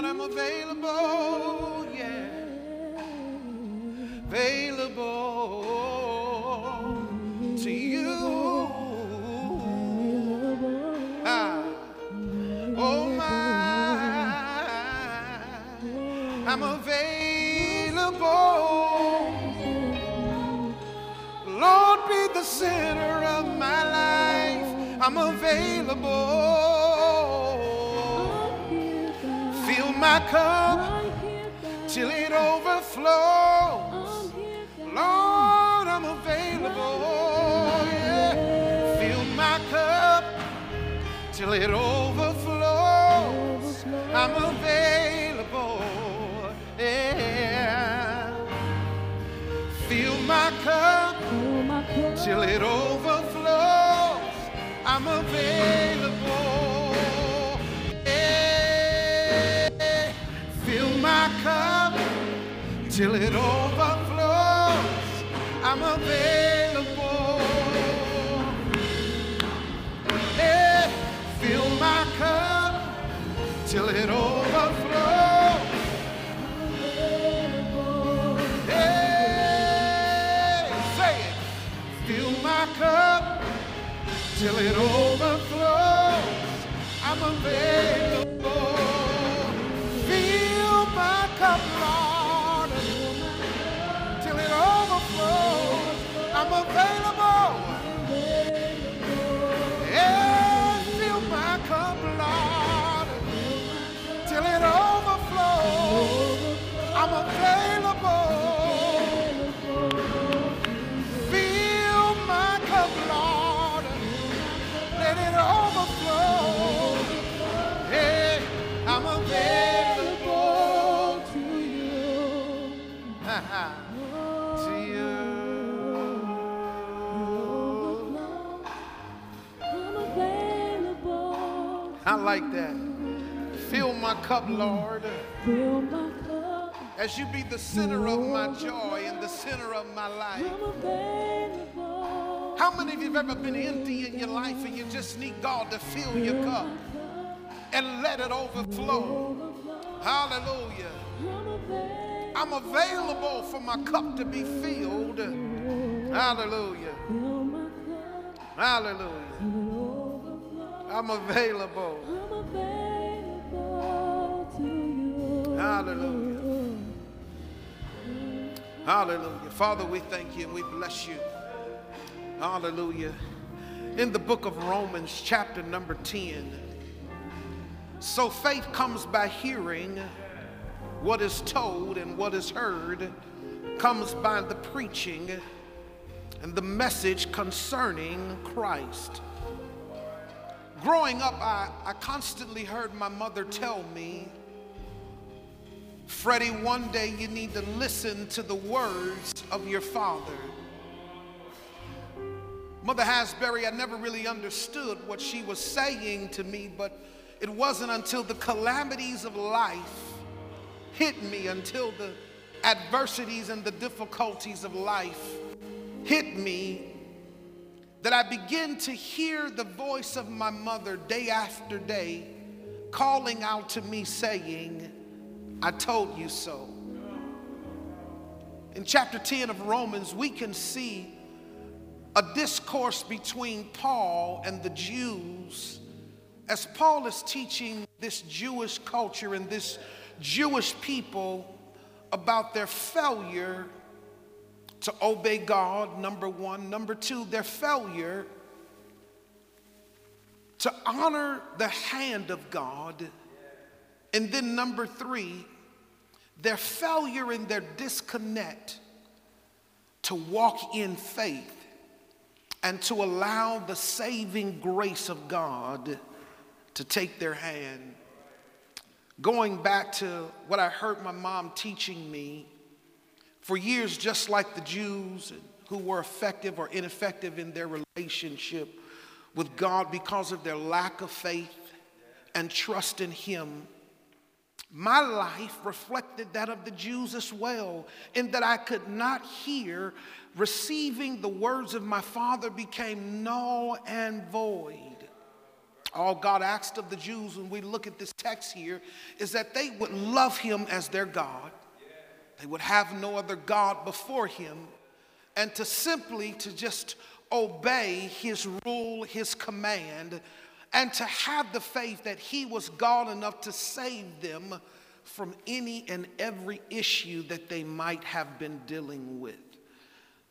Lord, I'm available, yeah. Available to you. Ah. Oh my, I'm available. Lord, be the center of my life. I'm available. My cup till it overflows. Lord, I'm available. Yeah. Fill my cup till it overflows. I'm available. Yeah. Fill my cup till it overflows. I'm available. Till it overflows. I'm available. Yeah. Fill my cup till it overflows. Hey, say it. Fill my cup till it overflows. I'm available. Overflows. I'm available. Fill my cup, Lord, as you be the center of my joy and the center of my life. How many of you have ever been empty in your life and you just need God to fill your cup and let it overflow? Hallelujah. I'm available for my cup to be filled. Hallelujah. Hallelujah. I'm available. Hallelujah. Hallelujah. Father, we thank you and we bless you. Hallelujah. In the book of Romans, chapter number 10. So faith comes by hearing what is told, and what is heard comes by the preaching and the message concerning Christ. Growing up, I, I constantly heard my mother tell me, Freddie, one day you need to listen to the words of your father. Mother Hasbury, I never really understood what she was saying to me, but it wasn't until the calamities of life hit me, until the adversities and the difficulties of life hit me, that I began to hear the voice of my mother day after day calling out to me, saying, I told you so. In chapter 10 of Romans, we can see a discourse between Paul and the Jews as Paul is teaching this Jewish culture and this Jewish people about their failure to obey God, number one. Number two, their failure to honor the hand of God. And then number three, their failure and their disconnect to walk in faith and to allow the saving grace of God to take their hand. Going back to what I heard my mom teaching me for years, just like the Jews who were effective or ineffective in their relationship with God because of their lack of faith and trust in Him. My life reflected that of the Jews as well, in that I could not hear receiving the words of my father became null and void. All God asked of the Jews when we look at this text here is that they would love him as their God. They would have no other God before him and to simply to just obey his rule, his command, and to have the faith that he was God enough to save them from any and every issue that they might have been dealing with.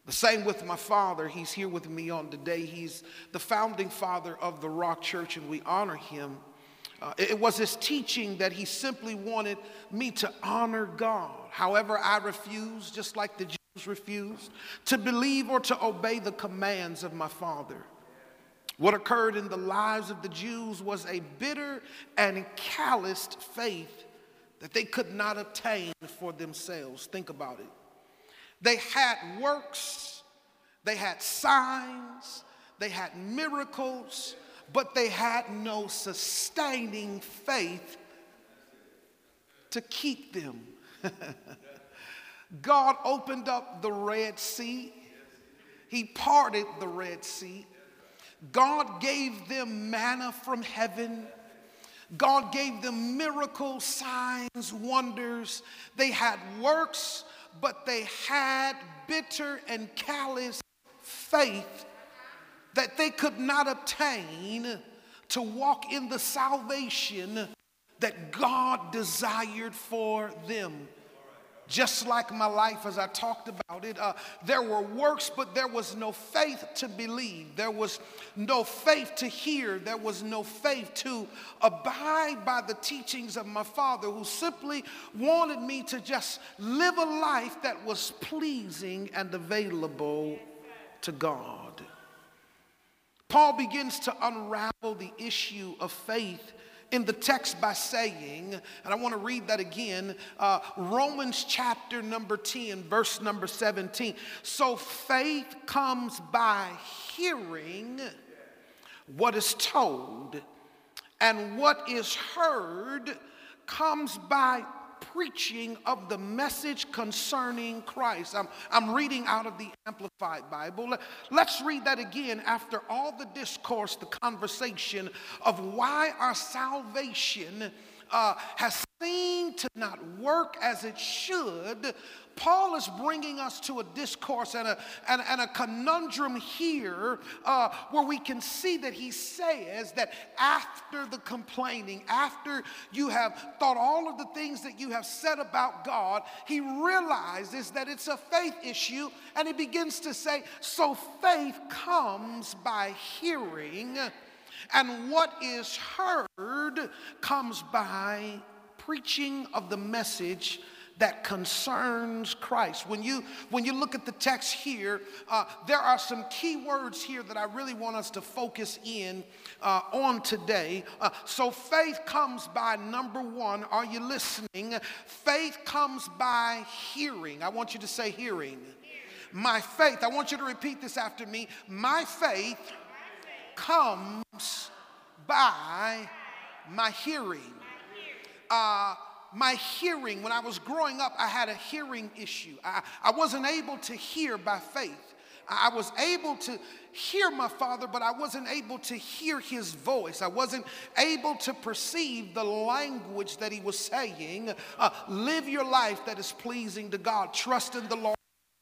The same with my father. He's here with me on today. He's the founding father of the Rock Church, and we honor him. Uh, it was his teaching that he simply wanted me to honor God. However, I refused, just like the Jews refused, to believe or to obey the commands of my father. What occurred in the lives of the Jews was a bitter and calloused faith that they could not obtain for themselves. Think about it. They had works, they had signs, they had miracles, but they had no sustaining faith to keep them. God opened up the Red Sea, He parted the Red Sea. God gave them manna from heaven. God gave them miracles, signs, wonders. They had works, but they had bitter and callous faith that they could not obtain to walk in the salvation that God desired for them just like my life as I talked about it. Uh, there were works, but there was no faith to believe. There was no faith to hear. There was no faith to abide by the teachings of my father, who simply wanted me to just live a life that was pleasing and available to God. Paul begins to unravel the issue of faith in the text by saying, and I want to read that again uh, Romans chapter number 10, verse number 17. So faith comes by hearing what is told, and what is heard comes by preaching of the message concerning Christ. I'm, I'm reading out of the Amplified Bible. Let's read that again after all the discourse, the conversation of why our salvation uh, has seemed to not work as it should, Paul is bringing us to a discourse and a, and, and a conundrum here uh, where we can see that he says that after the complaining, after you have thought all of the things that you have said about God, he realizes that it's a faith issue and he begins to say, So faith comes by hearing, and what is heard comes by preaching of the message that concerns Christ. When you when you look at the text here, uh, there are some key words here that I really want us to focus in uh, on today. Uh, so faith comes by number one. Are you listening? Faith comes by hearing. I want you to say hearing. My faith. I want you to repeat this after me. My faith comes by my hearing. Uh, my hearing, when I was growing up, I had a hearing issue. I, I wasn't able to hear by faith. I was able to hear my father, but I wasn't able to hear his voice. I wasn't able to perceive the language that he was saying. Uh, live your life that is pleasing to God. Trust in the Lord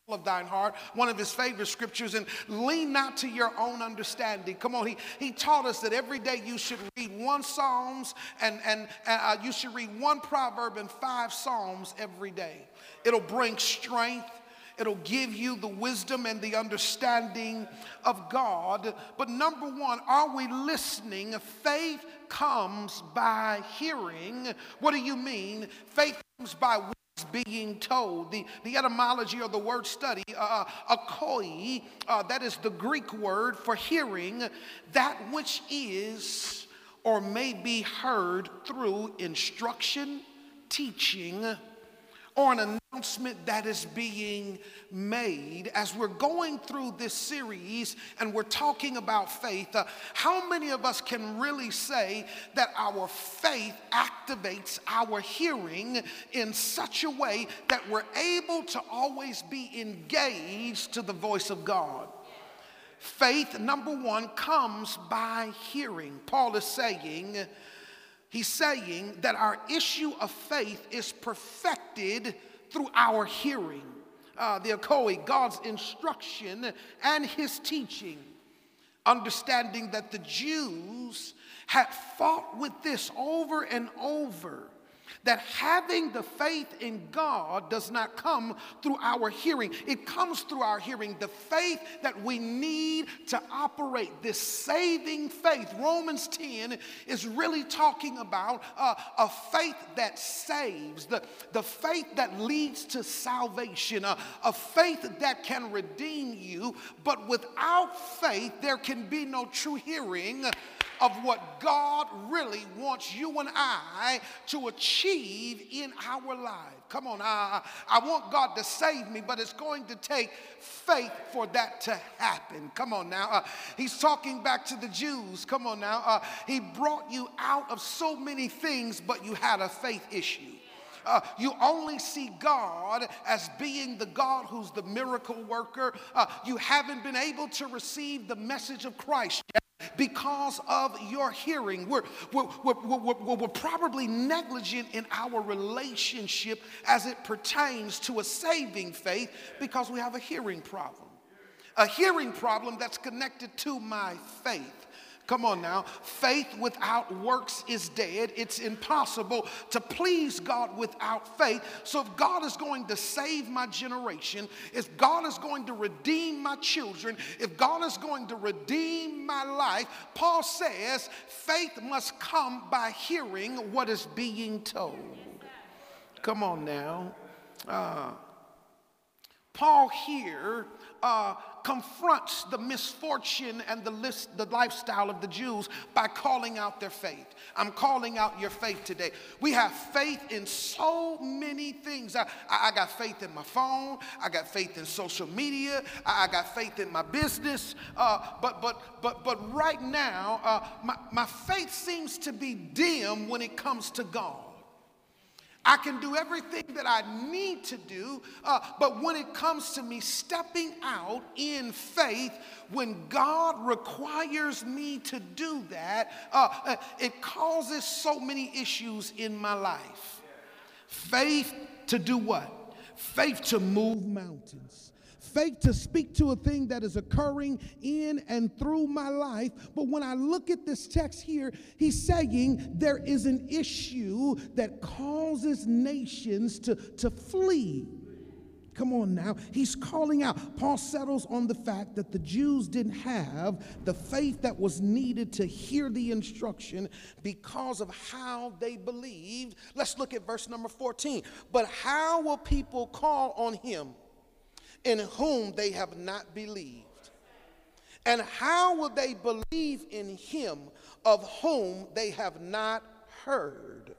of thine heart, one of his favorite scriptures, and lean not to your own understanding. Come on, he, he taught us that every day you should read one Psalms and, and uh, you should read one proverb and five Psalms every day. It'll bring strength. It'll give you the wisdom and the understanding of God. But number one, are we listening? Faith comes by hearing. What do you mean? Faith comes by being told. The, the etymology of the word study, uh, uh, akoi, uh, that is the Greek word for hearing that which is or may be heard through instruction, teaching, or an announcement that is being made as we're going through this series and we're talking about faith. Uh, how many of us can really say that our faith activates our hearing in such a way that we're able to always be engaged to the voice of God? Faith, number one, comes by hearing. Paul is saying, he's saying that our issue of faith is perfected through our hearing. Uh, the Akoi, God's instruction and his teaching. Understanding that the Jews had fought with this over and over that having the faith in God does not come through our hearing, it comes through our hearing. The faith that we need to operate this saving faith. Romans 10 is really talking about uh, a faith that saves, the, the faith that leads to salvation, uh, a faith that can redeem you. But without faith, there can be no true hearing of what God really wants you and I to achieve in our life. Come on, I, I want God to save me, but it's going to take faith for that to happen. Come on now. Uh, he's talking back to the Jews. Come on now. Uh, he brought you out of so many things, but you had a faith issue. Uh, you only see God as being the God who's the miracle worker. Uh, you haven't been able to receive the message of Christ yet because of your hearing. We're, we're, we're, we're, we're, probably negligent in our relationship as it pertains to a saving faith because we have a hearing problem. A hearing problem that's connected to my faith. Come on now. Faith without works is dead. It's impossible to please God without faith. So, if God is going to save my generation, if God is going to redeem my children, if God is going to redeem my life, Paul says faith must come by hearing what is being told. Come on now. Uh, Paul here uh, confronts the misfortune and the, list, the lifestyle of the Jews by calling out their faith. I'm calling out your faith today. We have faith in so many things. I, I, got faith in my phone. I got faith in social media. I, I got faith in my business. Uh, but, but, but, but right now, uh, my, my faith seems to be dim when it comes to God. I can do everything that I need to do, uh, but when it comes to me stepping out in faith, when God requires me to do that, uh, uh, it causes so many issues in my life. Faith to do what? Faith to move mountains faith to speak to a thing that is occurring in and through my life. But when I look at this text here, he's saying there is an issue that causes nations to, to flee. Come on now. He's calling out. Paul settles on the fact that the Jews didn't have the faith that was needed to hear the instruction because of how they believed. Let's look at verse number 14. But how will people call on him? In whom they have not believed? And how will they believe in him of whom they have not heard?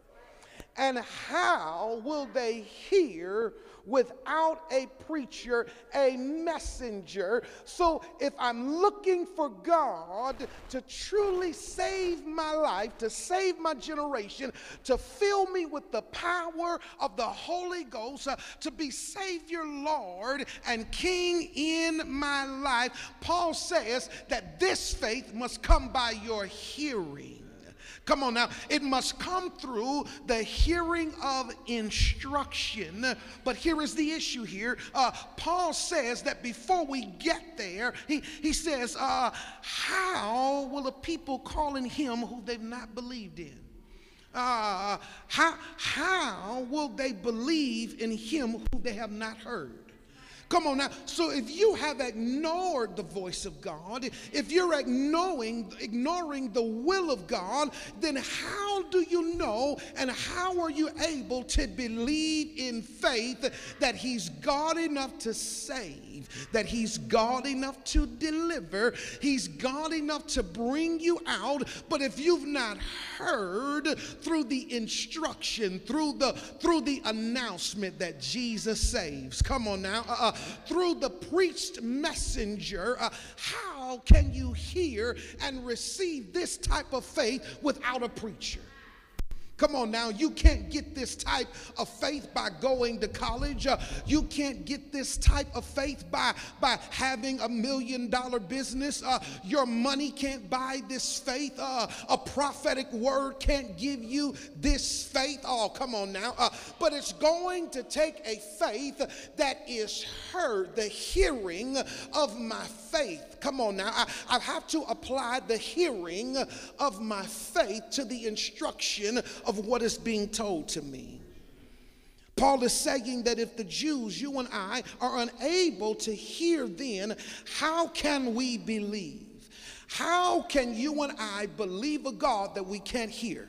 And how will they hear without a preacher, a messenger. So if I'm looking for God to truly save my life, to save my generation, to fill me with the power of the Holy Ghost, uh, to be Savior, Lord, and King in my life, Paul says that this faith must come by your hearing. Come on now. It must come through the hearing of instruction. But here is the issue here. Uh, Paul says that before we get there, he, he says, uh, How will a people call in him who they've not believed in? Uh, how, how will they believe in him who they have not heard? Come on now. So if you have ignored the voice of God, if you're ignoring, ignoring the will of God, then how do you know and how are you able to believe in faith that He's God enough to save, that He's God enough to deliver, He's God enough to bring you out? But if you've not heard through the instruction, through the through the announcement that Jesus saves, come on now. Uh, uh through the preached messenger, uh, how can you hear and receive this type of faith without a preacher? Come on now, you can't get this type of faith by going to college. Uh, you can't get this type of faith by, by having a million dollar business. Uh, your money can't buy this faith. Uh, a prophetic word can't give you this faith. Oh, come on now. Uh, but it's going to take a faith that is heard, the hearing of my faith. Come on now. I, I have to apply the hearing of my faith to the instruction of what is being told to me. Paul is saying that if the Jews, you and I, are unable to hear, then how can we believe? How can you and I believe a God that we can't hear?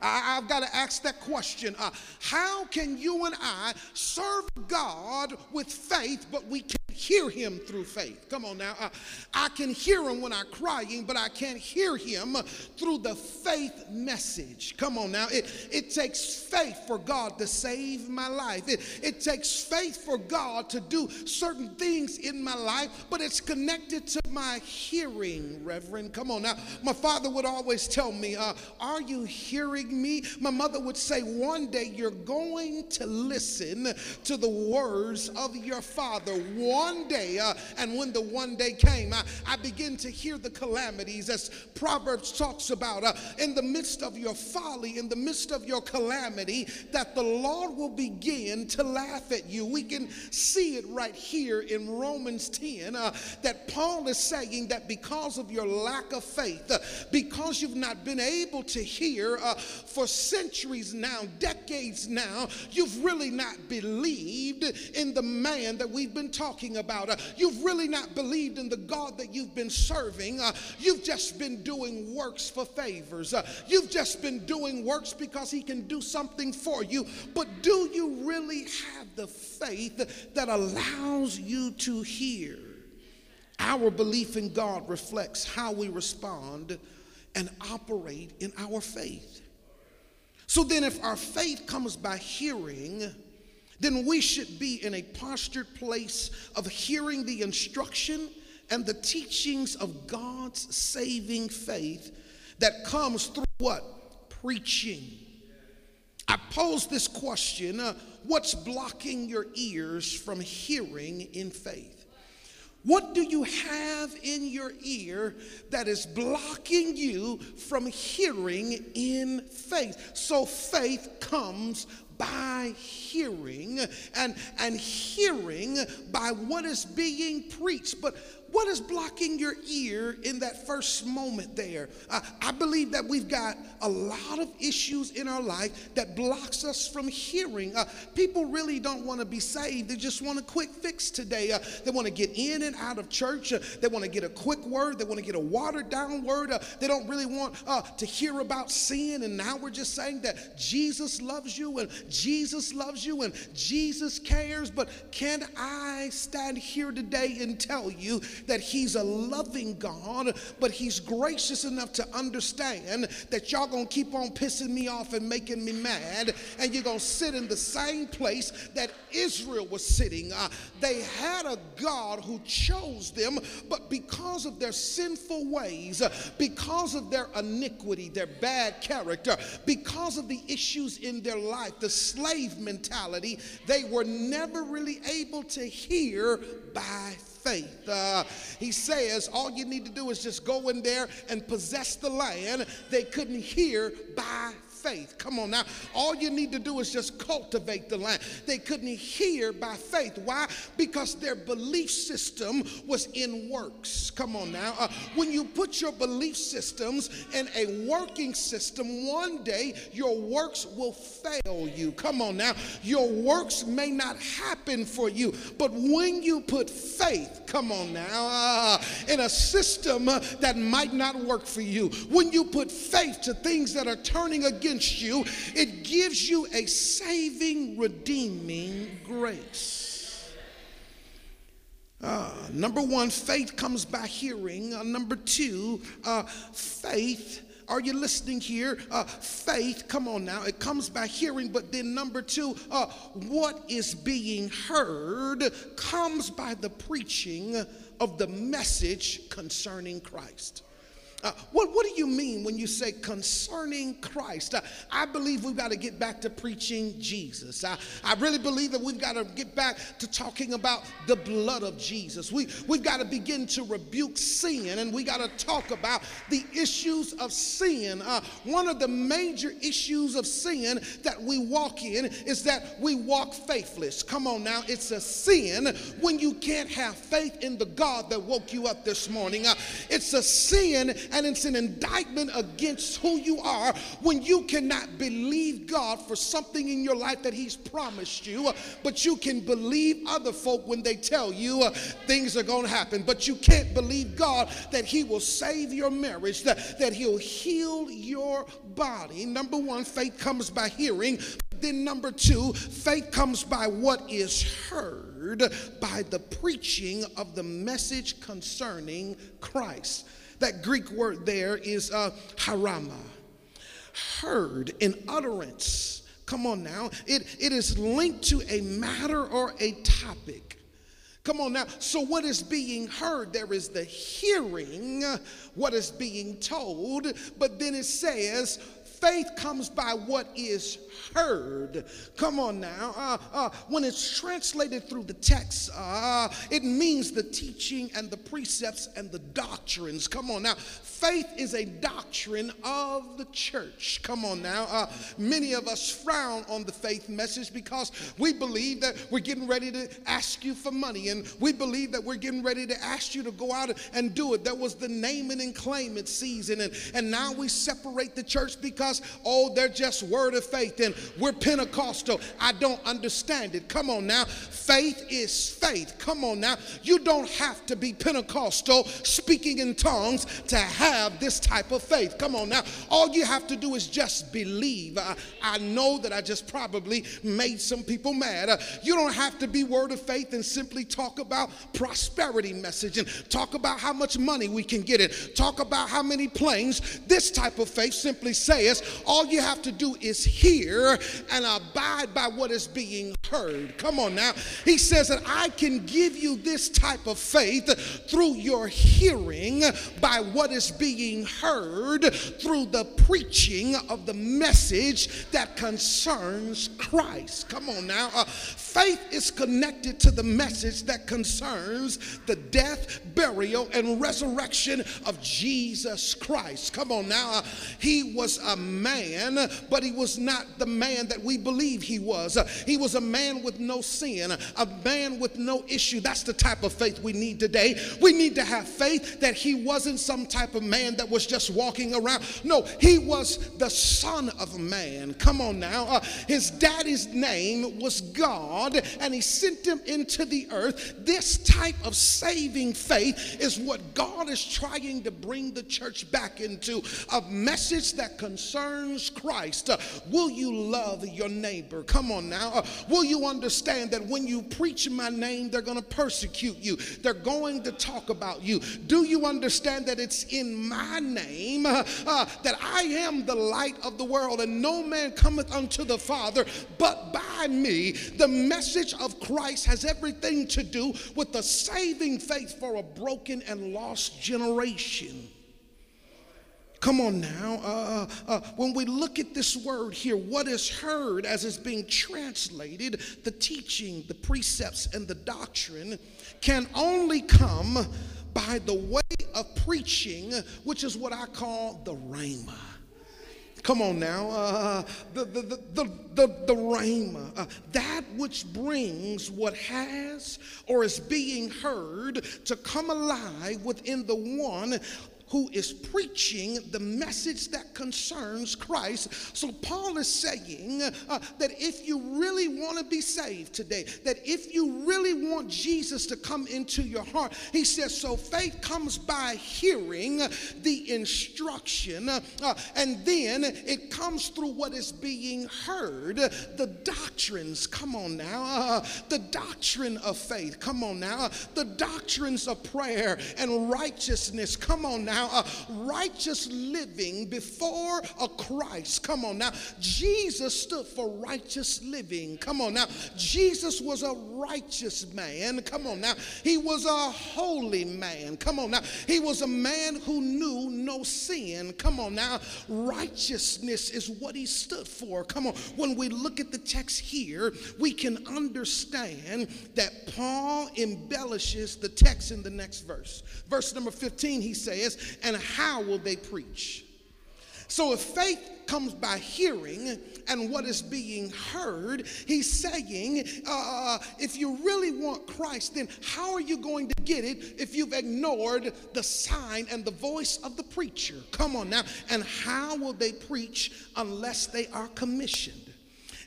I, have got to ask that question. Uh, how can you and I serve God with faith, but we can't hear him through faith? Come on now. Uh, I can hear him when I'm crying, but I can't hear him through the faith message. Come on now. It, it takes faith for God to save my life. It, it takes faith for God to do certain things in my life, but it's connected to my hearing, Reverend. Come on now. My father would always tell me, uh, Are you hearing me, my mother would say, One day you're going to listen to the words of your father. One day, uh, and when the one day came, I, I begin to hear the calamities as Proverbs talks about. Uh, in the midst of your folly, in the midst of your calamity, that the Lord will begin to laugh at you. We can see it right here in Romans 10 uh, that Paul is saying that because of your lack of faith, uh, because you've not been able to hear, uh, for centuries now, decades now, you've really not believed in the man that we've been talking about. Uh, you've really not believed in the God that you've been serving. Uh, you've just been doing works for favors. Uh, you've just been doing works because he can do something for you. But do you really have the faith that allows you to hear? Our belief in God reflects how we respond and operate in our faith. So then, if our faith comes by hearing, then we should be in a postured place of hearing the instruction and the teachings of God's saving faith that comes through what? Preaching. I pose this question uh, what's blocking your ears from hearing in faith? What do you have in your ear that is blocking you from hearing in faith? So faith comes by hearing and and hearing by what is being preached. But what is blocking your ear in that first moment there? Uh, I believe that we've got a lot of issues in our life that blocks us from hearing. Uh, people really don't want to be saved. They just want a quick fix today. Uh, they want to get in and out of church. Uh, they want to get a quick word. They want to get a watered down word. Uh, they don't really want uh, to hear about sin. And now we're just saying that Jesus loves you and Jesus loves you and Jesus cares. But can I stand here today and tell you that He's a loving God, but He's gracious enough to understand that y'all gonna keep on pissing me off and making me mad, and you're gonna sit in the same place that Israel was sitting. Uh, they had a God who chose them, but because of their sinful ways, uh, because of their iniquity, their bad character, because of the issues in their life, the slave mentality, they were never really able to hear by faith. Uh, he says all you need to do is just go in there and possess the land. They couldn't hear by faith. Come on now. All you need to do is just cultivate the land. They couldn't hear by faith. Why? Because their belief system was in works. Come on now. Uh, when you put your belief systems in a working system, one day your works will fail you. Come on now. Your works may not happen for you, but when you put faith, come on now, uh, in a system uh, that might not work for you, when you put faith to things that are turning against against you, it gives you a saving, redeeming grace. Uh, number one, faith comes by hearing. Uh, number two, uh, faith. Are you listening here? Uh, faith, come on now, it comes by hearing, but then number two, uh, what is being heard comes by the preaching of the message concerning Christ. Uh, what, what do you mean when you say concerning Christ? Uh, I believe we've got to get back to preaching Jesus. I, I really believe that we've got to get back to talking about the blood of Jesus. We, we've got to begin to rebuke sin and we got to talk about the issues of sin. Uh, one of the major issues of sin that we walk in is that we walk faithless. Come on now, it's a sin when you can't have faith in the God that woke you up this morning. Uh, it's a sin and it's an indictment against who you are when you cannot believe God for something in your life that He's promised you, but you can believe other folk when they tell you uh, things are going to happen, but you can't believe God that He will save your marriage, that, that He'll heal your body. Number one, faith comes by hearing. Then, number two, faith comes by what is heard by the preaching of the message concerning Christ. That Greek word there is uh, harama, heard in utterance. Come on now. It, it is linked to a matter or a topic. Come on now. So, what is being heard? There is the hearing, what is being told, but then it says, faith comes by what is heard. Come on now. Uh, uh, when it's translated through the text, uh, it means the teaching and the precepts and the doctrines. Come on now. Faith is a doctrine of the church. Come on now. Uh, many of us frown on the faith message because we believe that we're getting ready to ask you for money and we believe that we're getting ready to ask you to go out and do it. That was the naming and claim it season. And, and now we separate the church because, oh, they're just word of faith and we're Pentecostal. I don't understand it. Come on now. Faith is faith. Come on now. You don't have to be Pentecostal speaking in tongues to have this type of faith. Come on now. All you have to do is just believe. I, I know that I just probably made some people mad. Uh, you don't have to be word of faith and simply talk about prosperity message and talk about how much money we can get it. Talk about how many planes. This type of faith simply says all you have to do is hear and abide by what is being heard. Come on now. He says that I can give you this type of faith through your hearing by what is being heard through the preaching of the message that concerns Christ. Come on now. Uh, faith is connected to the message that concerns the death, burial, and resurrection of Jesus Christ. Come on now. Uh, he was a man, but he was not the man that we believe he was. He was a man with no sin, a man with no issue. That's the type of faith we need today. We need to have faith that he wasn't some type of man that was just walking around. No, he was the son of man. Come on now. Uh, his daddy's name was God, and he sent him into the earth. This type of saving faith is what God is trying to bring the church back into a message that concerns Christ. Uh, will you love your neighbor? Come on now. Uh, will you understand that when you preach my name, they're going to persecute you? They're going to talk about you. Do you understand that it's in my name uh, uh, that I am the light of the world, and no man cometh unto the Father but by me? The message of Christ has everything to do with the saving faith for a broken and lost generation. Come on now. Uh, uh, uh, when we look at this word here, what is heard as it's being translated, the teaching, the precepts, and the doctrine can only come by the way of preaching, which is what I call the rhema. Come on now. Uh, the, the, the, the, the, rhema, uh, that which brings what has or is being heard to come alive within the one who is preaching the message that concerns Christ. So, Paul is saying uh, that if you really want to be saved today, that if you really want Jesus to come into your heart, he says, so faith comes by hearing the instruction, uh, and then it comes through what is being heard the doctrines. Come on now, uh, the doctrine of faith. Come on now, the doctrines of prayer and righteousness. Come on now now. Uh, righteous living before a Christ. Come on now. Jesus stood for righteous living. Come on now. Jesus was a righteous man. Come on now. He was a holy man. Come on now. He was a man who knew no sin. Come on now. Righteousness is what he stood for. Come on. When we look at the text here, we can understand that Paul embellishes the text in the next verse. Verse number 15, he says, And how will they preach? So if faith comes by hearing and what is being heard, he's saying, uh, if you really want Christ, then how are you going to get it if you've ignored the sign and the voice of the preacher? Come on now. And how will they preach unless they are commissioned?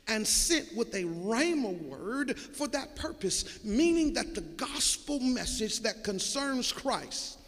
and sent with a rhema word for that purpose, meaning that the gospel message that concerns Christ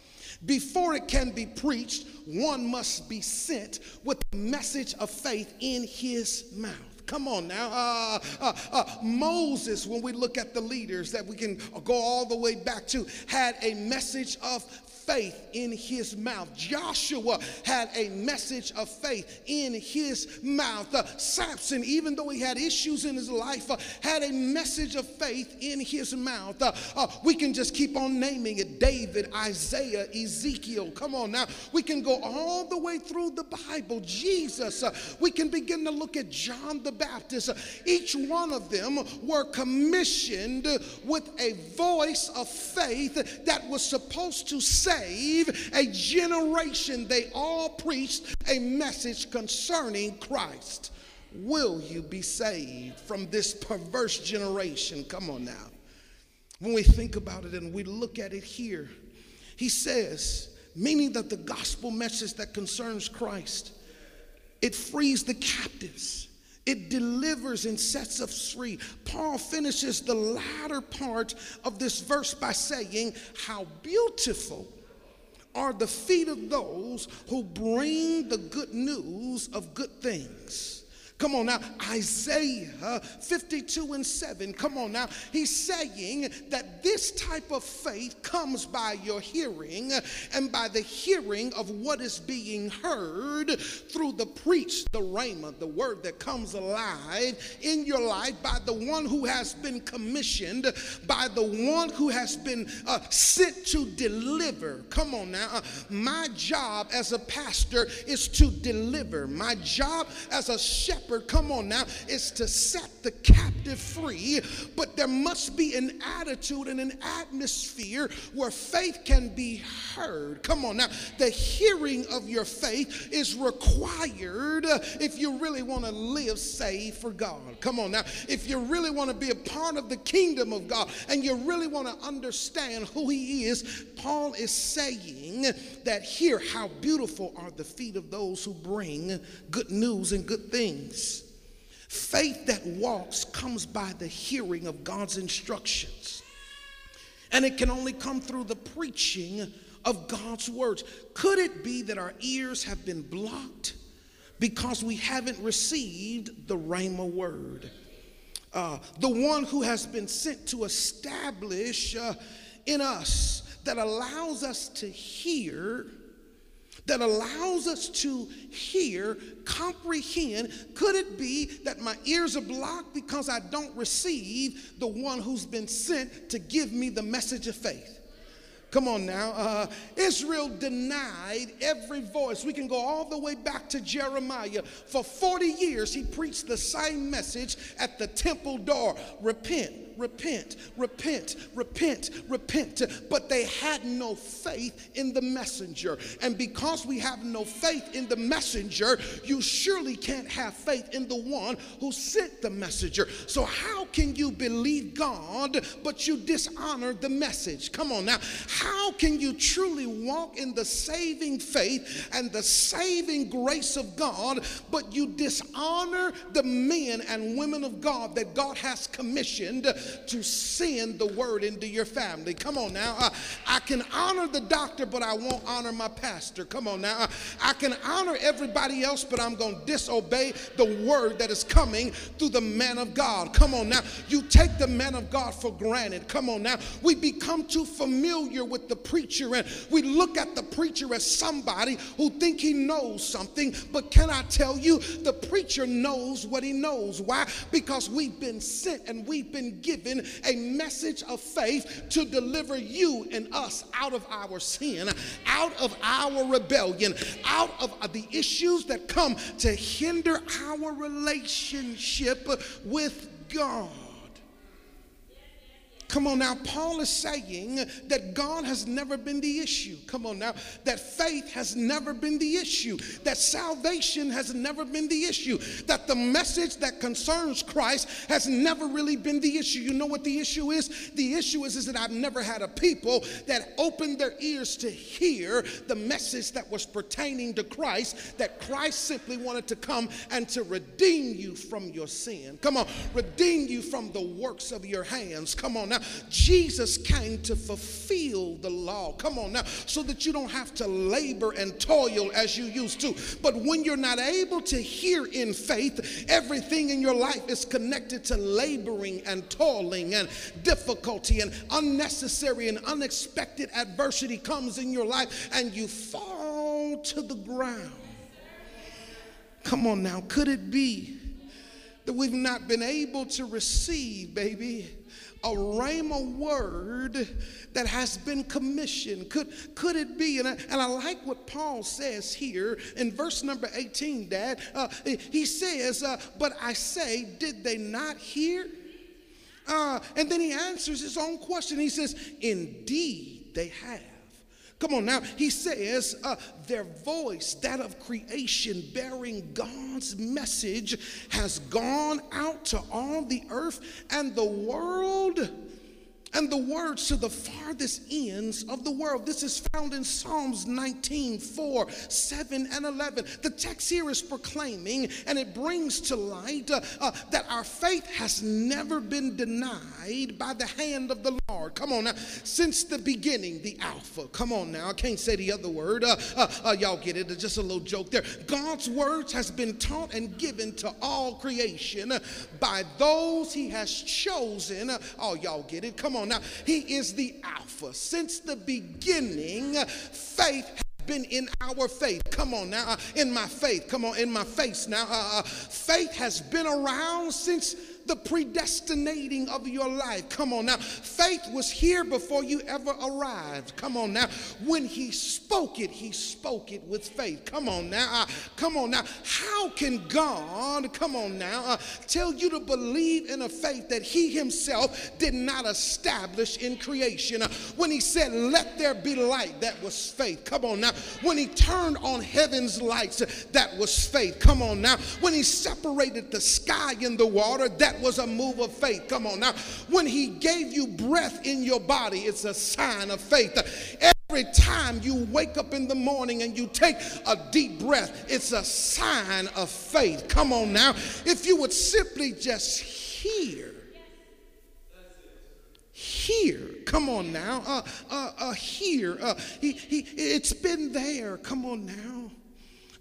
before it can be preached, one must be sent with the message of faith in his mouth. Come on now. Uh, uh, uh, Moses, when we look at the leaders that we can go all the way back to, had a message of faith in his mouth. Joshua had a message of faith in his mouth. Uh, Samson, even though he had issues in his life, uh, had a message of faith in his mouth. Uh, uh we can just keep on naming it David, Isaiah, Ezekiel. Come on now. We can go all the way through the Bible. Jesus, uh, we can begin to look at John the Baptist. Uh, each one of them were commissioned with a voice of faith that was supposed to say, save a generation. They all preached a message concerning Christ. Will you be saved from this perverse generation? Come on now. When we think about it and we look at it here, he says, meaning that the gospel message that concerns Christ, it frees the captives. It delivers and sets us free. Paul finishes the latter part of this verse by saying, How beautiful are the feet of those who bring the good news of good things. Come on now, Isaiah 52 and 7. Come on now, he's saying that this type of faith comes by your hearing and by the hearing of what is being heard through the preach, the rhema, the word that comes alive in your life by the one who has been commissioned, by the one who has been uh, sent to deliver. Come on now, uh, my job as a pastor is to deliver. My job as a shepherd shepherd, come on now, is to set the captive free, but there must be an attitude and an atmosphere where faith can be heard. Come on now, the hearing of your faith is required if you really want to live saved for God. Come on now, if you really want to be a part of the kingdom of God and you really want to understand who He is, Paul is saying that here, how beautiful are the feet of those who bring good news and good things. Faith that walks comes by the hearing of God's instructions. And it can only come through the preaching of God's words. Could it be that our ears have been blocked because we haven't received the Rhema word? Uh, the one who has been sent to establish uh, in us that allows us to hear that allows us to hear, comprehend. Could it be that my ears are blocked because I don't receive the one who's been sent to give me the message of faith? Come on now. Uh, Israel denied every voice. We can go all the way back to Jeremiah. For 40 years, he preached the same message at the temple door repent, repent, repent, repent, repent. But they had no faith in the messenger. And because we have no faith in the messenger, you surely can't have faith in the one who sent the messenger. So, how can you believe God but you dishonor the message? Come on now. How can you truly walk in the saving faith and the saving grace of God but you dishonor the men and women of God that God has commissioned? To send the word into your family. Come on now. Uh, I can honor the doctor, but I won't honor my pastor. Come on now. Uh, I can honor everybody else, but I'm going to disobey the word that is coming through the man of God. Come on now. You take the man of God for granted. Come on now. We become too familiar with the preacher and we look at the preacher as somebody who think he knows something, but can I tell you, the preacher knows what he knows. Why? Because we've been sent and we've been given a message of faith to deliver you and us out of our sin, out of our rebellion, out of uh, the issues that come to hinder our relationship with God. Come on now, Paul is saying that God has never been the issue. Come on now, that faith has never been the issue, that salvation has never been the issue, that the message that concerns Christ has never really been the issue. You know what the issue is? The issue is, is that I've never had a people that opened their ears to hear the message that was pertaining to Christ, that Christ simply wanted to come and to redeem you from your sin. Come on, redeem you from the works of your hands. Come on now now. Jesus came to fulfill the law. Come on now, so that you don't have to labor and toil as you used to. But when you're not able to hear in faith, everything in your life is connected to laboring and toiling and difficulty and unnecessary and unexpected adversity comes in your life and you fall to the ground. Come on now, could it be that we've not been able to receive, baby, a rhema word that has been commissioned. Could, could it be? And I, and I like what Paul says here in verse number 18, Dad. Uh, he says, uh, But I say, did they not hear? Uh, and then he answers his own question. He says, Indeed, they have. Come on now. He says, uh, their voice, that of creation, bearing God's message, has gone out to all the earth, and the world and the words to the farthest ends of the world. This is found in Psalms 19, 4, 7, and 11. The text here is proclaiming and it brings to light uh, uh, that our faith has never been denied by the hand of the Lord. Come on now. Since the beginning, the Alpha. Come on now. I can't say the other word. Uh, uh, uh y'all get it. It's just a little joke there. God's words has been taught and given to all creation by those he has chosen. Oh, y'all get it. Come on on now. He is the Alpha. Since the beginning, faith has been in our faith. Come on now, uh, in my faith. Come on, in my face now. Uh, uh, faith has been around since the predestinating of your life. Come on now. Faith was here before you ever arrived. Come on now. When he spoke it, he spoke it with faith. Come on now. Uh, come on now. How can God, come on now, uh, tell you to believe in a faith that he himself did not establish in creation? Uh, when he said, Let there be light, that was faith. Come on now. When he turned on heaven's lights, that was faith. Come on now. When he separated the sky and the water, that was a move of faith. Come on now. When he gave you breath in your body, it's a sign of faith. Every time you wake up in the morning and you take a deep breath, it's a sign of faith. Come on now. If you would simply just hear, hear. Come on now. Uh, uh, uh, here. Uh, he, he, it's been there. Come on now.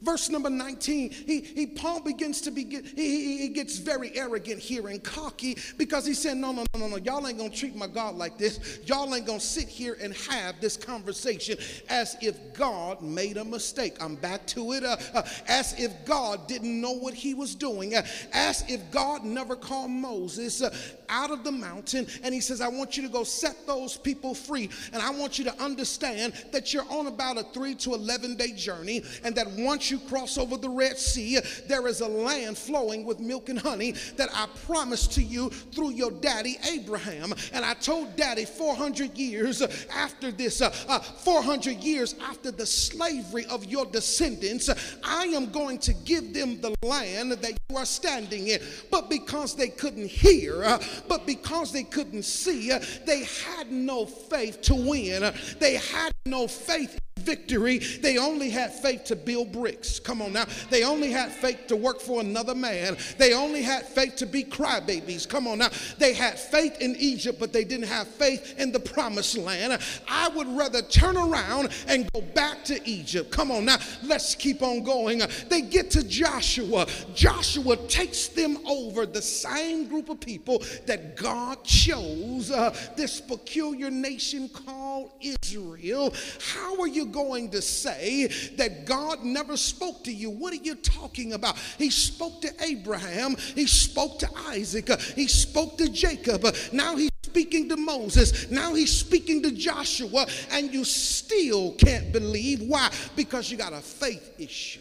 Verse number 19, he, he Paul begins to be he, he gets very arrogant here and cocky because he said, No, no, no, no, no, y'all ain't gonna treat my God like this. Y'all ain't gonna sit here and have this conversation as if God made a mistake. I'm back to it. Uh, uh, as if God didn't know what he was doing. Uh, as if God never called Moses uh, out of the mountain and he says, I want you to go set those people free. And I want you to understand that you're on about a three to 11 day journey and that once you cross over the Red Sea, there is a land flowing with milk and honey that I promised to you through your daddy Abraham. And I told daddy 400 years after this, uh, uh, 400 years after the slavery of your descendants, I am going to give them the land that you are standing in. But because they couldn't hear, uh, but because they couldn't see, uh, they had no faith to win. They had no faith victory, they only had faith to build bricks. Come on now. They only had faith to work for another man. They only had faith to be crybabies. Come on now. They had faith in Egypt, but they didn't have faith in the promised land. I would rather turn around and go back to Egypt. Come on now. Let's keep on going. They get to Joshua. Joshua takes them over the same group of people that God chose, uh, this peculiar nation called Israel. How are you going to say that God never spoke to you? What are you talking about? He spoke to Abraham, he spoke to Isaac, he spoke to Jacob. Now he's speaking to Moses. Now he's speaking to Joshua, and you still can't believe. Why? Because you got a faith issue.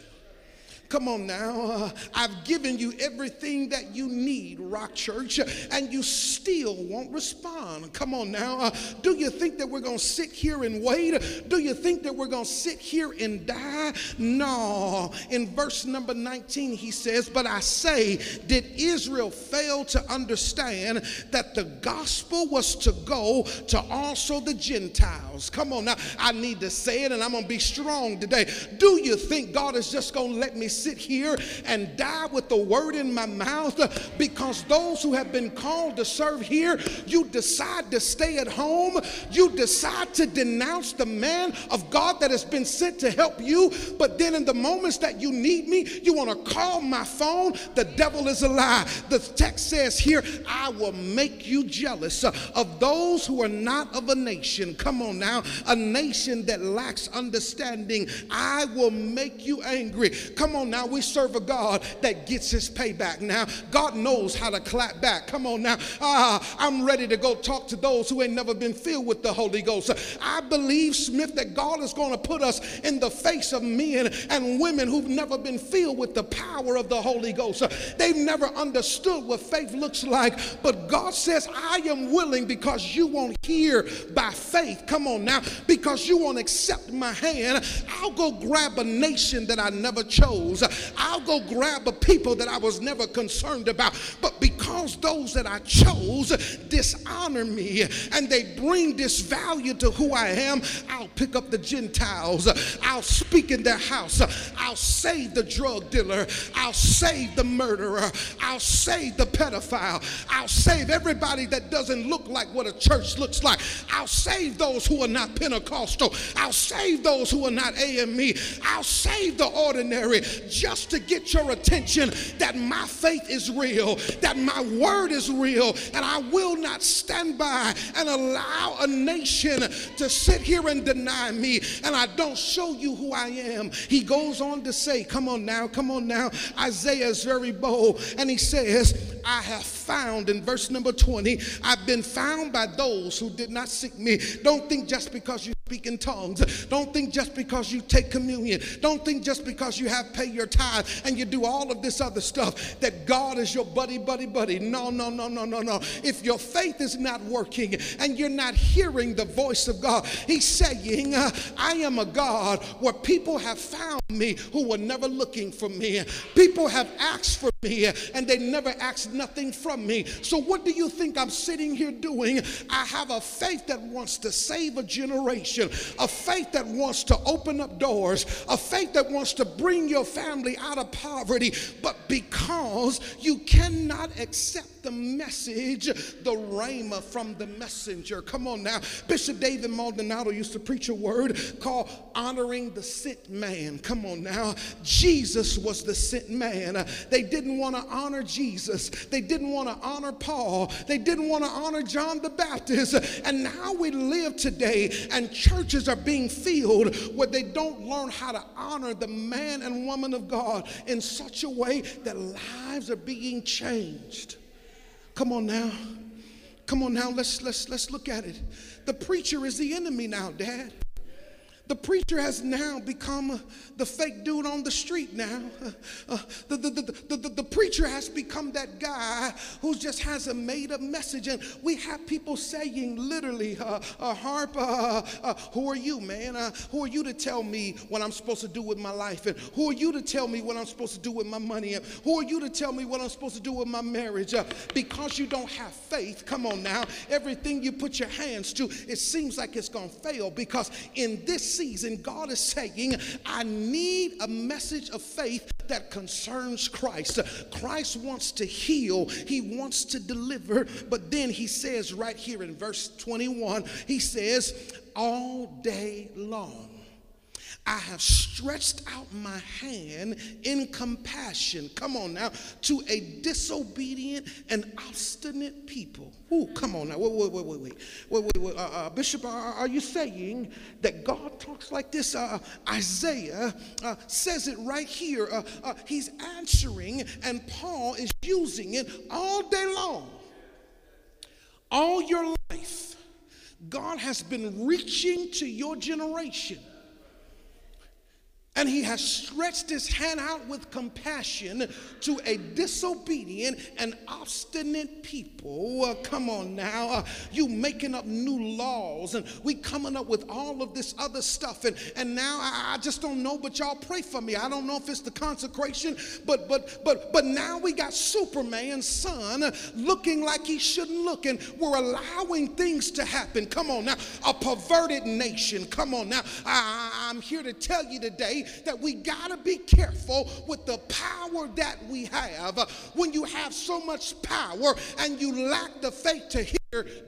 Come on now. Uh, I've given you everything that you need, Rock Church, and you still won't respond. Come on now. Uh, do you think that we're going to sit here and wait? Do you think that we're going to sit here and die? No. In verse number 19, he says, But I say, did Israel fail to understand that the gospel was to go to also the Gentiles? Come on now. I need to say it, and I'm going to be strong today. Do you think God is just going to let me sit here and die with the word in my mouth because those who have been called to serve here, you decide to stay at home. You decide to denounce the man of God that has been sent to help you. But then in the moments that you need me, you want to call my phone. The devil is a lie. The text says here, I will make you jealous of those who are not of a nation. Come on now, a nation that lacks understanding. I will make you angry. Come on now, we serve a God that gets his payback now. God knows how to clap back. Come on now. Ah, I'm ready to go talk to those who ain't never been filled with the Holy Ghost. I believe, Smith, that God is going to put us in the face of men and women who've never been filled with the power of the Holy Ghost. They've never understood what faith looks like, but God says, I am willing because you won't hear by faith. Come on now, because you won't accept my hand. I'll go grab a nation that I never chose. I'll go grab a people that I was never concerned about. But because those that I chose dishonor me and they bring disvalue to who I am, I'll pick up the Gentiles. I'll speak in their house. I'll save the drug dealer. I'll save the murderer. I'll save the pedophile. I'll save everybody that doesn't look like what a church looks like. I'll save those who are not Pentecostal. I'll save those who are not AME. I'll save the ordinary just to get your attention that my faith is real, that my word is real, and I will not stand by and allow a nation to sit here and deny me, and I don't show you who I am. He goes on to say, Come on now, come on now. Isaiah is very bold, and he says, I have found in verse number 20, I've been found by those who did not seek me. Don't think just because you speak in tongues. Don't think just because you take communion. Don't think just because you have pay your tithe and you do all of this other stuff that God is your buddy, buddy, buddy. No, no, no, no, no, no. If your faith is not working and you're not hearing the voice of God, He's saying, I am a God where people have found me who were never looking for me. People have asked for me and they never asked nothing from me. So, what do you think I'm sitting here doing? I have a faith that wants to save a generation a faith that wants to open up doors, a faith that wants to bring your family out of poverty. But because you cannot accept the message, the rhema from the messenger. Come on now. Bishop David Maldonado used to preach a word called honoring the sent man. Come on now. Jesus was the sent man. They didn't want to honor Jesus. They didn't want to honor Paul. They didn't want to honor John the Baptist. And now we live today, and churches are being filled where they don't learn how to honor the man and woman of God in such a way that lives are being changed. Come on now. Come on now, let's let's let's look at it. The preacher is the enemy now, Dad. The preacher has now become uh, the fake dude on the street now. Uh, uh, the, the, the, the, preacher has become that guy who just has a made up message. And we have people saying, literally, uh, Harp, who are you, man? who are you to tell me what I'm supposed to do with my life? And who are you to tell me what I'm supposed to do with my money? And who are you to tell me what I'm supposed to do with my marriage? because you don't have faith, come on now, everything you put your hands to, it seems like it's going to fail because in this season, God is saying, I need a message of faith that concerns Christ. Christ wants to heal, He wants to deliver, but then He says right here in verse 21, He says, All day long. I have stretched out my hand in compassion. Come on now, to a disobedient and obstinate people. Ooh, come on now. Wait, wait, wait, wait, wait. wait, wait, wait. Uh, uh, Bishop, are, are, you saying that God talks like this? Uh, Isaiah uh, says it right here. Uh, uh, he's answering, and Paul is using it all day long. All your life, God has been reaching to your generation and he has stretched his hand out with compassion to a disobedient and obstinate people. Uh, come on now. Uh, you making up new laws and we coming up with all of this other stuff. And, and now I, I just don't know, but y'all pray for me. I don't know if it's the consecration, but but but but now we got Superman's son looking like he shouldn't look, and we're allowing things to happen. Come on now. A perverted nation. Come on now. I, I'm here to tell you today that we got to be careful with the power that we have. When you have so much power and you lack the faith to hear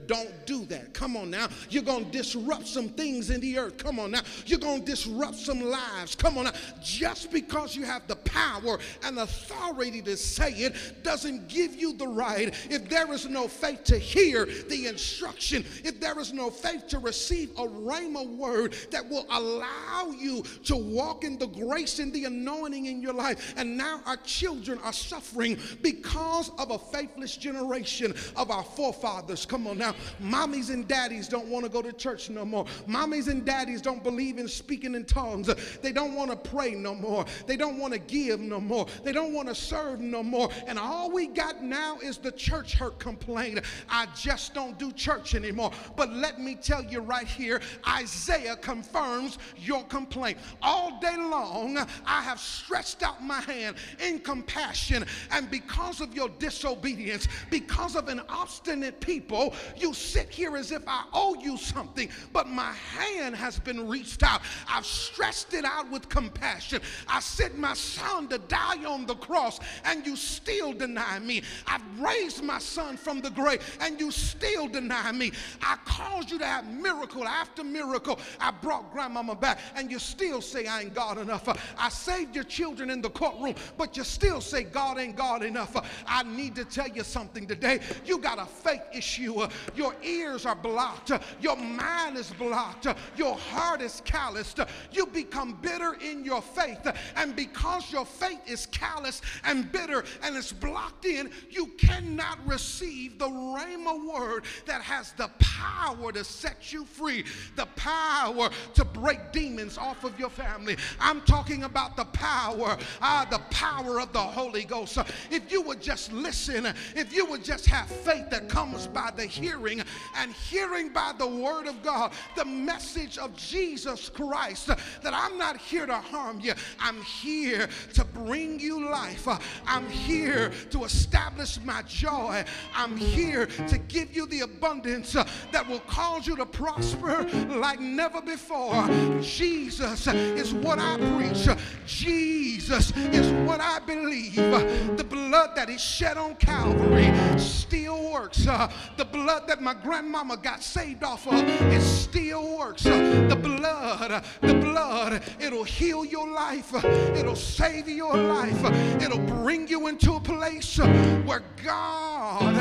don't do that. Come on now. You're going to disrupt some things in the earth. Come on now. You're going to disrupt some lives. Come on now. Just because you have the power and authority to say it doesn't give you the right. If there is no faith to hear the instruction, if there is no faith to receive a rhema word that will allow you to walk in the grace and the anointing in your life. And now our children are suffering because of a faithless generation of our forefathers. Come on now. Mommies and daddies don't want to go to church no more. Mommies and daddies don't believe in speaking in tongues. They don't want to pray no more. They don't want to give no more. They don't want to serve no more. And all we got now is the church hurt complaint. I just don't do church anymore. But let me tell you right here Isaiah confirms your complaint. All day long, I have stretched out my hand in compassion. And because of your disobedience, because of an obstinate people, you sit here as if I owe you something, but my hand has been reached out. I've stretched it out with compassion. I sent my son to die on the cross, and you still deny me. I've raised my son from the grave, and you still deny me. I caused you to have miracle after miracle. I brought grandmama back, and you still say I ain't God enough. I saved your children in the courtroom, but you still say God ain't God enough. I need to tell you something today. You got a faith issue you. Uh, your ears are blocked. Uh, your mind is blocked. Uh, your heart is calloused. You become bitter in your faith. And because your faith is callous and bitter and it's blocked in, you cannot receive the Rhema word that has the power to set you free, the power to break demons off of your family. I'm talking about the power, uh, the power of the Holy Ghost. If you would just listen, if you would just have faith that comes by the hearing, and hearing by the word of God, the message of Jesus Christ. That I'm not here to harm you, I'm here to bring you life. I'm here to establish my joy. I'm here to give you the abundance that will cause you to prosper like never before. Jesus is what I preach. Jesus is what I believe. The blood that He shed on Calvary still works. The blood that my grandmama got saved off of, it still works. Uh, the blood, uh, the blood, it'll heal your life. Uh, it'll save your life. It'll bring you into a place where God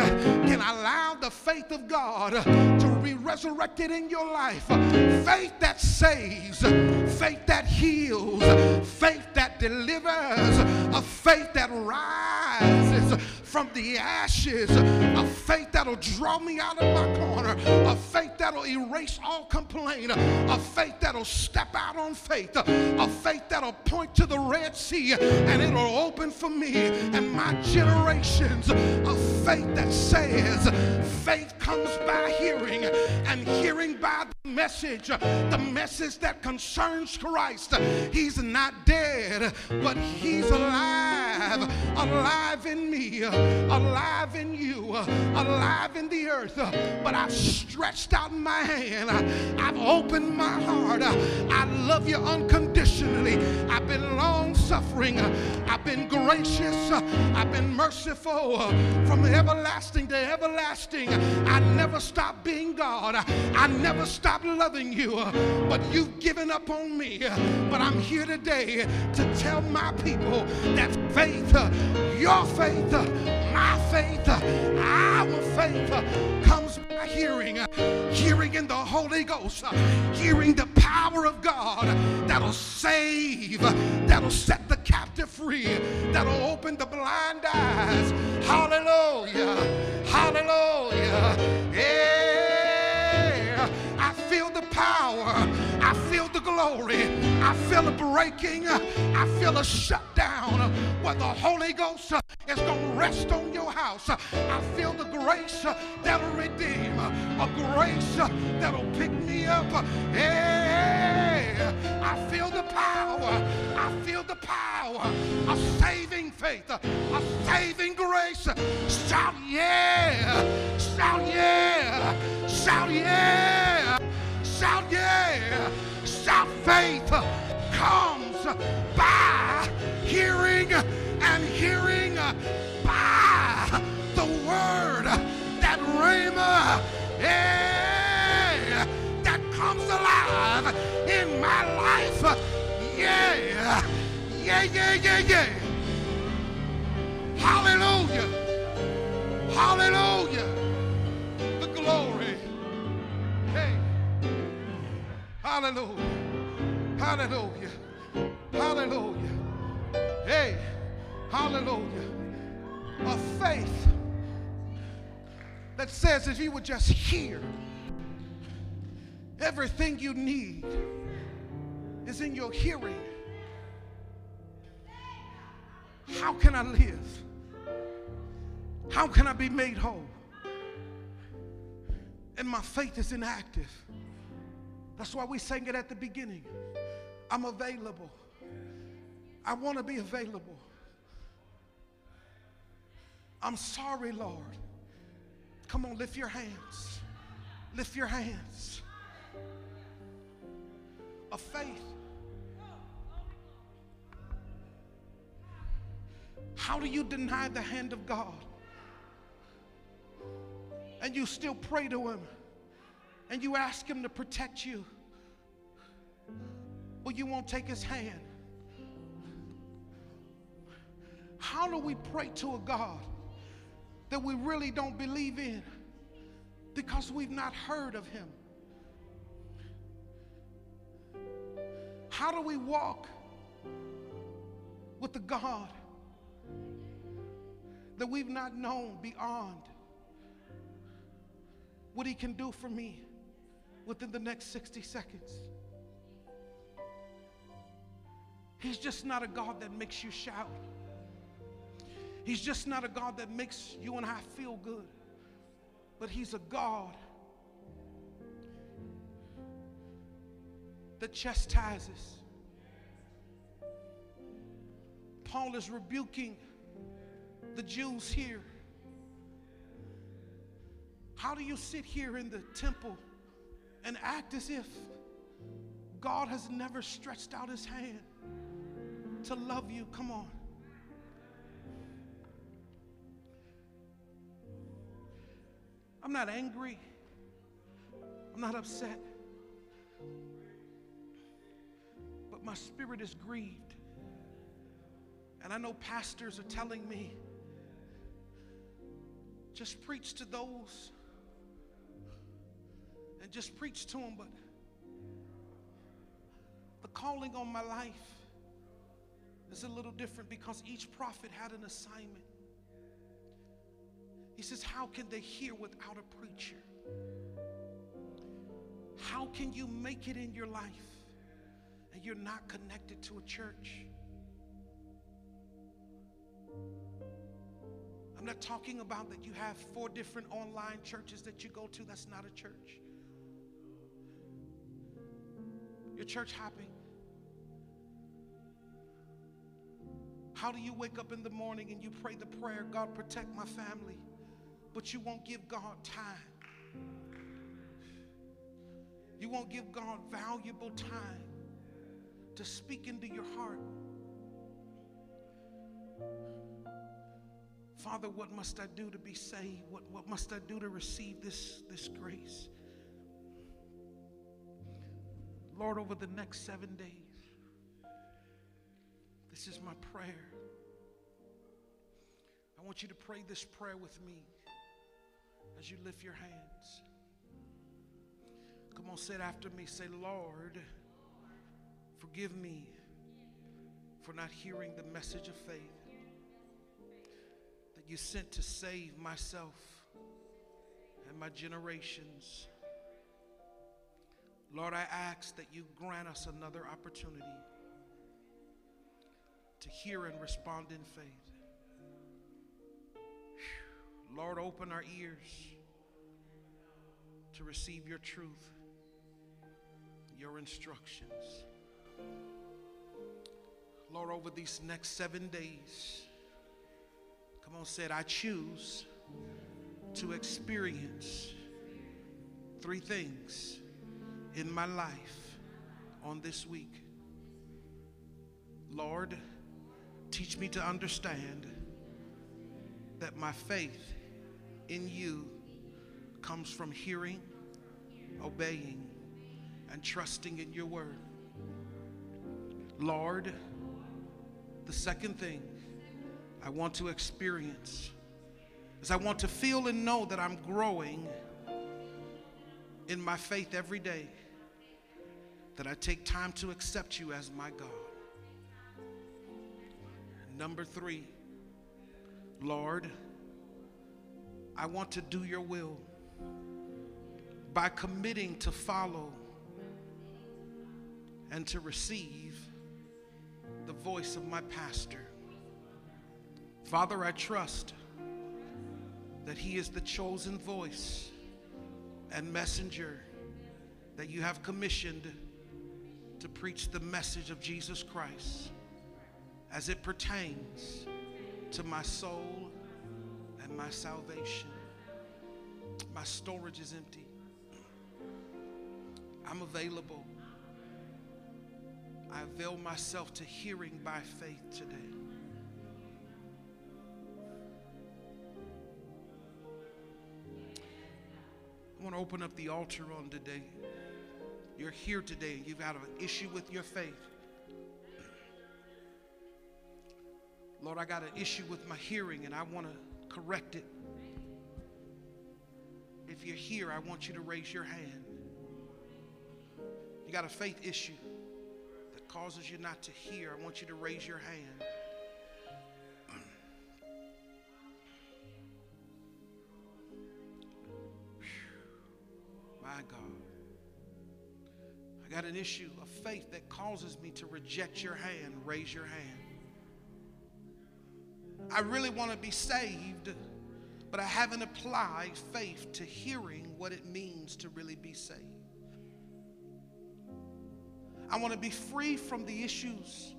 can allow the faith of God to be resurrected in your life. Faith that saves, faith that heals, faith that delivers, a faith that rises from the ashes, a faith that'll draw me out of my corner, a faith that'll erase all complaint, a faith that'll step out on faith, a faith that'll point to the Red Sea and it'll open for me and my generations, a faith that says faith comes by hearing and hearing by the message, the message that concerns Christ. He's not dead, but he's alive, alive in me. Alive in you, alive in the earth, uh, but I've stretched out my hand. I've opened my heart. Uh, I love you unconditionally. I've been long suffering. Uh, I've been gracious. Uh, I've been merciful from everlasting to everlasting. I never stopped being God. I never stopped loving you, but you've given up on me. But I'm here today to tell my people that faith, your faith, my faith, our faith comes by hearing, uh, hearing in the Holy Ghost, uh, hearing the power of God that'll save, uh, that'll set the captive free, that'll open the blind eyes. Hallelujah! Hallelujah! Yeah! I feel the power. Glory. I feel a breaking. I feel a shutdown where the Holy Ghost is going to rest on your house. I feel the grace that'll redeem, a grace that'll pick me up. Yeah, I feel the power. I feel the power of saving faith, a saving grace. Shout yeah! Shout yeah! Shout yeah! Shout yeah! Shout faith comes by hearing and hearing by the word that rhema yeah, that comes alive in my life. Yeah, yeah, yeah, yeah, yeah. Hallelujah. Hallelujah. The glory. Hey. Hallelujah. Hallelujah. Hallelujah. Hey. Hallelujah. A faith that says if you would just hear, everything you need is in your hearing. How can I live? How can I be made whole? And my faith is inactive. That's why we sang it at the beginning. I'm available. I want to be available. I'm sorry, Lord. Come on, lift your hands. Lift your hands. Of faith. How do you deny the hand of God? And you still pray to Him and you ask Him to protect you, but you won't take His hand. How do we pray to a God that we really don't believe in because we've not heard of Him? How do we walk with the God that we've not known beyond what He can do for me within the next 60 seconds? He's just not a God that makes you shout. He's just not a God that makes you and I feel good. But He's a God that chastises. Paul is rebuking the Jews here. How do you sit here in the temple and act as if God has never stretched out his hand to love you? Come on. I'm not angry. I'm not upset. But my spirit is grieved. And I know pastors are telling me just preach to those and just preach to them. But the calling on my life is a little different because each prophet had an assignment. He says, How can they hear without a preacher? How can you make it in your life and you're not connected to a church? I'm not talking about that you have four different online churches that you go to. That's not a church. Your church hopping. How do you wake up in the morning and you pray the prayer, God, protect my family? but you won't give God time. You won't give God valuable time to speak into your heart. Father, what must I do to be saved? What, what must I do to receive this, this grace? Lord, over the next seven days, this is my prayer. I want you to pray this prayer with me as you lift your hands. Come on, say it after me. Say, Lord, forgive me for not hearing the message of faith that you sent to save myself and my generations. Lord, I ask that you grant us another opportunity to hear and respond in faith. Lord, open our ears to receive your truth your instructions. Lord, over these next seven days, come on, said, I choose to experience three things in my life on this week. Lord, teach me to understand that my faith in you comes from hearing, obeying, and trusting in your word. Lord, the second thing I want to experience is I want to feel and know that I'm growing in my faith every day, that I take time to accept you as my God. Number three, Lord, I want to do your will by committing to follow and to receive the voice of my pastor. Father, I trust that he is the chosen voice and messenger that you have commissioned to preach the message of Jesus Christ as it pertains to my soul and my salvation. My storage is empty. I'm available. I avail myself to hearing by faith today. I want to open up the altar on today. You're here today you've got an issue with your faith. Lord, I got an issue with my hearing and I want to correct it. If you're here, I want you to raise your hand. You got a faith issue that causes you not to hear, I want you to raise your hand. Got an issue of faith that causes me to reject your hand. Raise your hand. I really want to be saved, but I haven't applied faith to hearing what it means to really be saved. I want to be free from the issues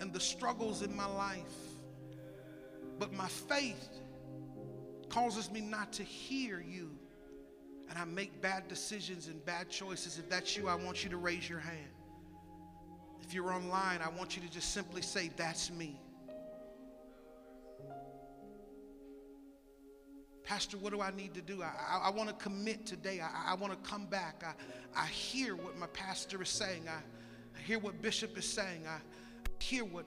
and the struggles in my life. But my faith causes me not to hear you. And I make bad decisions and bad choices. If that's you, I want you to raise your hand. If you're online, I want you to just simply say, That's me. Pastor, what do I need to do? I, I, I want to commit today. I, I want to come back. I, I hear what my pastor is saying. I, I hear what Bishop is saying. I hear what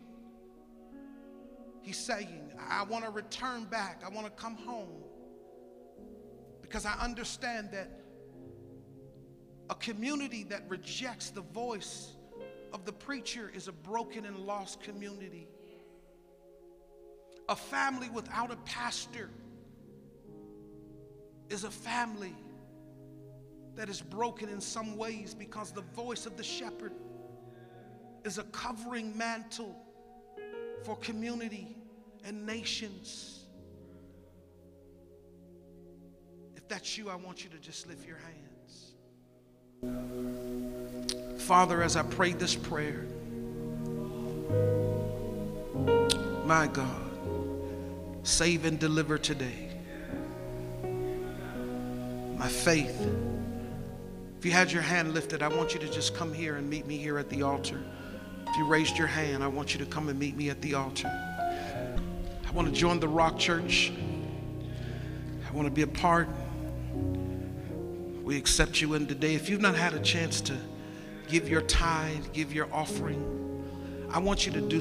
he's saying. I want to return back. I want to come home. Because I understand that a community that rejects the voice of the preacher is a broken and lost community. A family without a pastor is a family that is broken in some ways because the voice of the shepherd is a covering mantle for community and nations. that's you, I want you to just lift your hands. Father, as I pray this prayer, my God, save and deliver today. My faith. If you had your hand lifted, I want you to just come here and meet me here at the altar. If you raised your hand, I want you to come and meet me at the altar. I want to join the Rock Church. I want to be a part we accept you in today. If you've not had a chance to give your tithe, give your offering, I want you to do